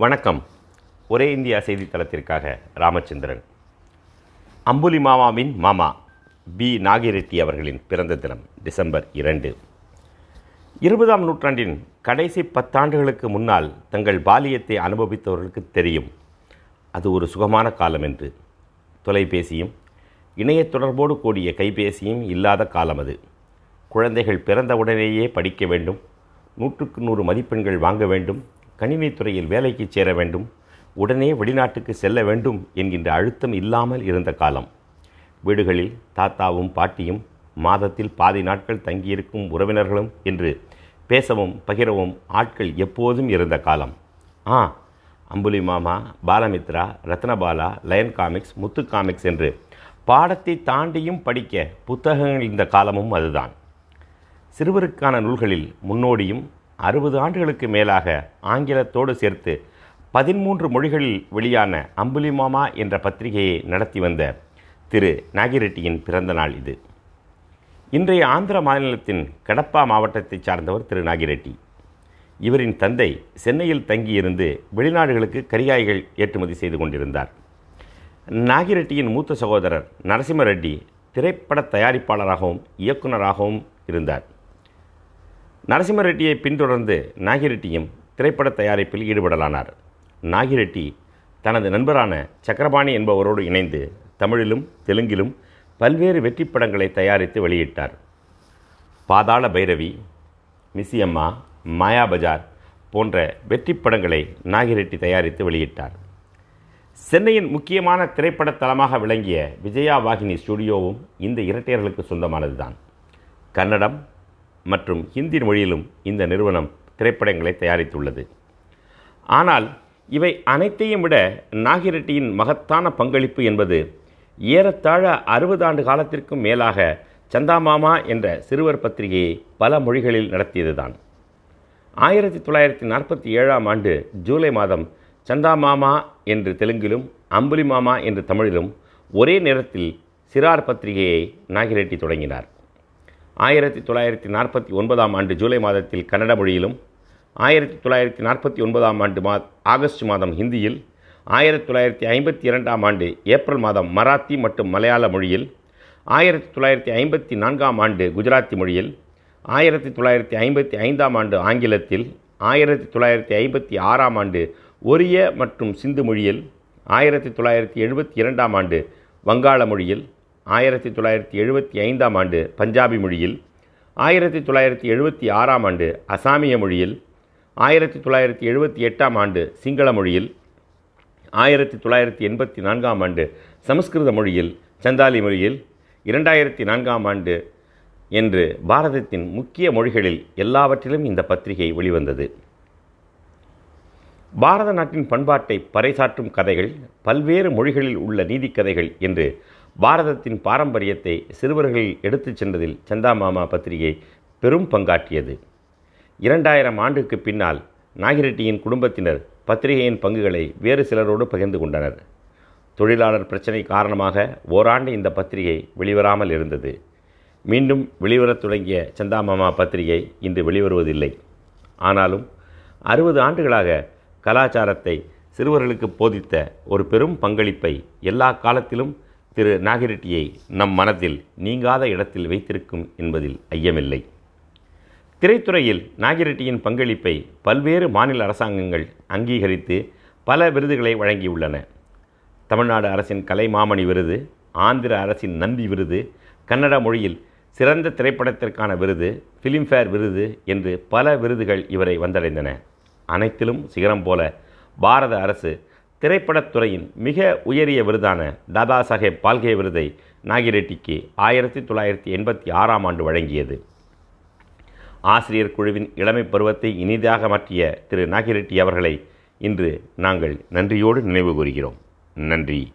வணக்கம். ஒரே இந்தியா செய்தித்தளத்திற்காக ராமச்சந்திரன். அம்புலி மாமாவின் மாமா பி. நாகிரெட்டி அவர்களின் பிறந்த தினம் டிசம்பர் இரண்டு. இருபதாம் நூற்றாண்டின் கடைசி பத்தாண்டுகளுக்கு முன்னால் தங்கள் பாலியத்தை அனுபவித்தவர்களுக்கு தெரியும். அது ஒரு சுகமான காலம் என்று. தொலைபேசியும் இணைய தொடர்போடு கூடிய கைபேசியும் இல்லாத காலம் அது. குழந்தைகள் பிறந்தவுடனேயே படிக்க வேண்டும். நூற்றுக்கு நூறு மதிப்பெண்கள் வாங்க வேண்டும். கணினித்துறையில் வேலைக்கு சேர வேண்டும் உடனே வெளிநாட்டுக்கு செல்ல வேண்டும் என்கின்ற அழுத்தம் இல்லாமல் இருந்த காலம். வீடுகளில் தாத்தாவும் பாட்டியும் மாதத்தில் பாதி நாட்கள் தங்கியிருக்கும் உறவினர்களும் என்று பேசவும் பகிரவும் ஆட்கள் எப்போதும் இருந்த காலம். ஆ Ambuli Mama Balamitra Ratnabala Lion Comics Muthu Comics என்று பாடத்தை தாண்டியும் படிக்க புத்தகங்கள் இந்த காலமும் அதுதான். சிறுவருக்கான நூல்களில் முன்னோடியும் அறுபது ஆண்டுகளுக்கு மேலாக ஆங்கிலத்தோடு சேர்த்து பதிமூன்று மொழிகளில் வெளியான அம்புலி மாமா என்ற பத்திரிகையை நடத்தி வந்த திரு நாகிரெட்டியின் பிறந்த நாள் இது. இன்றைய ஆந்திர மாநிலத்தின் கடப்பா மாவட்டத்தைச் சார்ந்தவர் திரு நாகிரெட்டி. இவரின் தந்தை சென்னையில் தங்கியிருந்து வெளிநாடுகளுக்கு கரிகாய்கள் ஏற்றுமதி செய்து கொண்டிருந்தார். நாகிரெட்டியின் மூத்த சகோதரர் நரசிம்ம ரெட்டி திரைப்பட தயாரிப்பாளராகவும் இயக்குநராகவும் இருந்தார். நரசிம்ம ரெட்டியை பின்தொடர்ந்து நாகிரெட்டியும் திரைப்பட தயாரிப்பில் ஈடுபடலானார். நாகிரெட்டி தனது நண்பரான சக்கரபாணி என்பவரோடு இணைந்து தமிழிலும் தெலுங்கிலும் பல்வேறு வெற்றி படங்களை தயாரித்து வெளியிட்டார். பாதாள பைரவி மிஸ்ஸியம்மா மாயா பஜார் போன்ற வெற்றி படங்களை நாகிரெட்டி தயாரித்து வெளியிட்டார். சென்னையின் முக்கியமான திரைப்பட தளமாக விளங்கிய விஜயா வாகினி ஸ்டுடியோவும் இந்த இரட்டையர்களுக்கு சொந்தமானதுதான். கன்னடம் மற்றும் ஹிந்தி மொழியிலும் இந்த நிறுவனம் திரைப்படங்களை தயாரித்துள்ளது. ஆனால் இவை அனைத்தையும் விட நாகிரெட்டியின் மகத்தான பங்களிப்பு என்பது ஏறத்தாழ அறுபது ஆண்டு காலத்திற்கும் மேலாக சந்தாமாமா என்ற சிறுவர் பத்திரிகையை பல மொழிகளில் நடத்தியதுதான். ஆயிரத்தி தொள்ளாயிரத்தி நாற்பத்தி ஏழாம் ஆண்டு ஜூலை மாதம் சந்தாமாமா என்று தெலுங்கிலும் அம்புலி மாமா என்று தமிழிலும் ஒரே நேரத்தில் சிறார் பத்திரிகையை நாகிரெட்டி தொடங்கினார். ஆயிரத்தி தொள்ளாயிரத்தி நாற்பத்தி ஒன்பதாம் ஆண்டு ஜூலை மாதத்தில் கன்னட மொழியிலும் ஆயிரத்தி தொள்ளாயிரத்தி நாற்பத்தி ஒன்பதாம் ஆண்டு மா ஆகஸ்ட் மாதம் ஹிந்தியில் ஆயிரத்தி தொள்ளாயிரத்தி ஐம்பத்தி இரண்டாம் ஆண்டு ஏப்ரல் மாதம் மராத்தி மற்றும் மலையாள மொழியில் ஆயிரத்தி தொள்ளாயிரத்தி ஐம்பத்தி நான்காம் ஆண்டு குஜராத்தி மொழியில் ஆயிரத்தி தொள்ளாயிரத்தி ஐம்பத்தி ஐந்தாம் ஆண்டு ஆங்கிலத்தில் ஆயிரத்தி தொள்ளாயிரத்தி ஐம்பத்தி ஆறாம் ஆண்டு ஒரிய மற்றும் சிந்து மொழியில் ஆயிரத்தி தொள்ளாயிரத்தி எழுபத்தி இரண்டாம் ஆண்டு வங்காள மொழியில் ஆயிரத்தி தொள்ளாயிரத்தி எழுபத்தி ஐந்தாம் ஆண்டு பஞ்சாபி மொழியில் ஆயிரத்தி தொள்ளாயிரத்தி எழுபத்தி ஆறாம் ஆண்டு அசாமிய மொழியில் ஆயிரத்தி தொள்ளாயிரத்தி எழுபத்தி எட்டாம் ஆண்டு சிங்கள மொழியில் ஆயிரத்தி தொள்ளாயிரத்தி எண்பத்தி நான்காம் ஆண்டு சமஸ்கிருத மொழியில் சந்தாலி மொழியில் இரண்டாயிரத்தி நான்காம் ஆண்டு என்று பாரதத்தின் முக்கிய மொழிகளில் எல்லாவற்றிலும் இந்த பத்திரிகை வெளிவந்தது. பாரத நாட்டின் பண்பாட்டை பறைசாற்றும் கதைகள் பல்வேறு மொழிகளில் உள்ள நீதிக்கதைகள் என்று பாரதத்தின் பாரம்பரியத்தை சிறுவர்கள் எடுத்துச் சென்றதில் சந்தாமாமா பத்திரிகை பெரும் பங்காற்றியது. இரண்டாயிரம் ஆண்டுக்கு பின்னால் நாகிரெட்டியின் குடும்பத்தினர் பத்திரிகையின் பங்குகளை வேறு சிலரோடு பகிர்ந்து கொண்டனர். தொழிலாளர் பிரச்சனை காரணமாக ஓராண்டு இந்த பத்திரிகை வெளிவராமல் இருந்தது. மீண்டும் வெளிவரத் தொடங்கிய சந்தாமாமா பத்திரிகை இன்று வெளிவருவதில்லை. ஆனாலும் அறுபது ஆண்டுகளாக கலாச்சாரத்தை சிறுவர்களுக்கு போதித்த ஒரு பெரும் பங்களிப்பை எல்லா காலத்திலும் திரு நாகிரெட்டியை நம் மனதில் நீங்காத இடத்தில் வைத்திருக்கும் என்பதில் ஐயமில்லை. திரைத்துறையில் நாகிரெட்டியின் பங்களிப்பை பல்வேறு மாநில அரசாங்கங்கள் அங்கீகரித்து பல விருதுகளை வழங்கியுள்ளன. தமிழ்நாடு அரசின் கலைமாமணி விருது ஆந்திர அரசின் நந்தி விருது கன்னட மொழியில் சிறந்த திரைப்படத்திற்கான விருது ஃபிலிம்ஃபேர் விருது என்று பல விருதுகள் இவரை வந்தடைந்தன. அனைத்திலும் சிகரம் போல பாரத அரசு திரைப்படத்துறையின் மிக உயரிய விருதான தாதா சாஹேப் பால்கே விருதை நாகிரெட்டிக்கு ஆயிரத்தி தொள்ளாயிரத்தி எண்பத்தி ஆறாம் ஆண்டு வழங்கியது. ஆசிரியர் குழுவின் இளமை பருவத்தை இனிதாக மாற்றிய திரு நாகிரெட்டி அவர்களை இன்று நாங்கள் நன்றியோடு நினைவு கூறுகிறோம். நன்றி.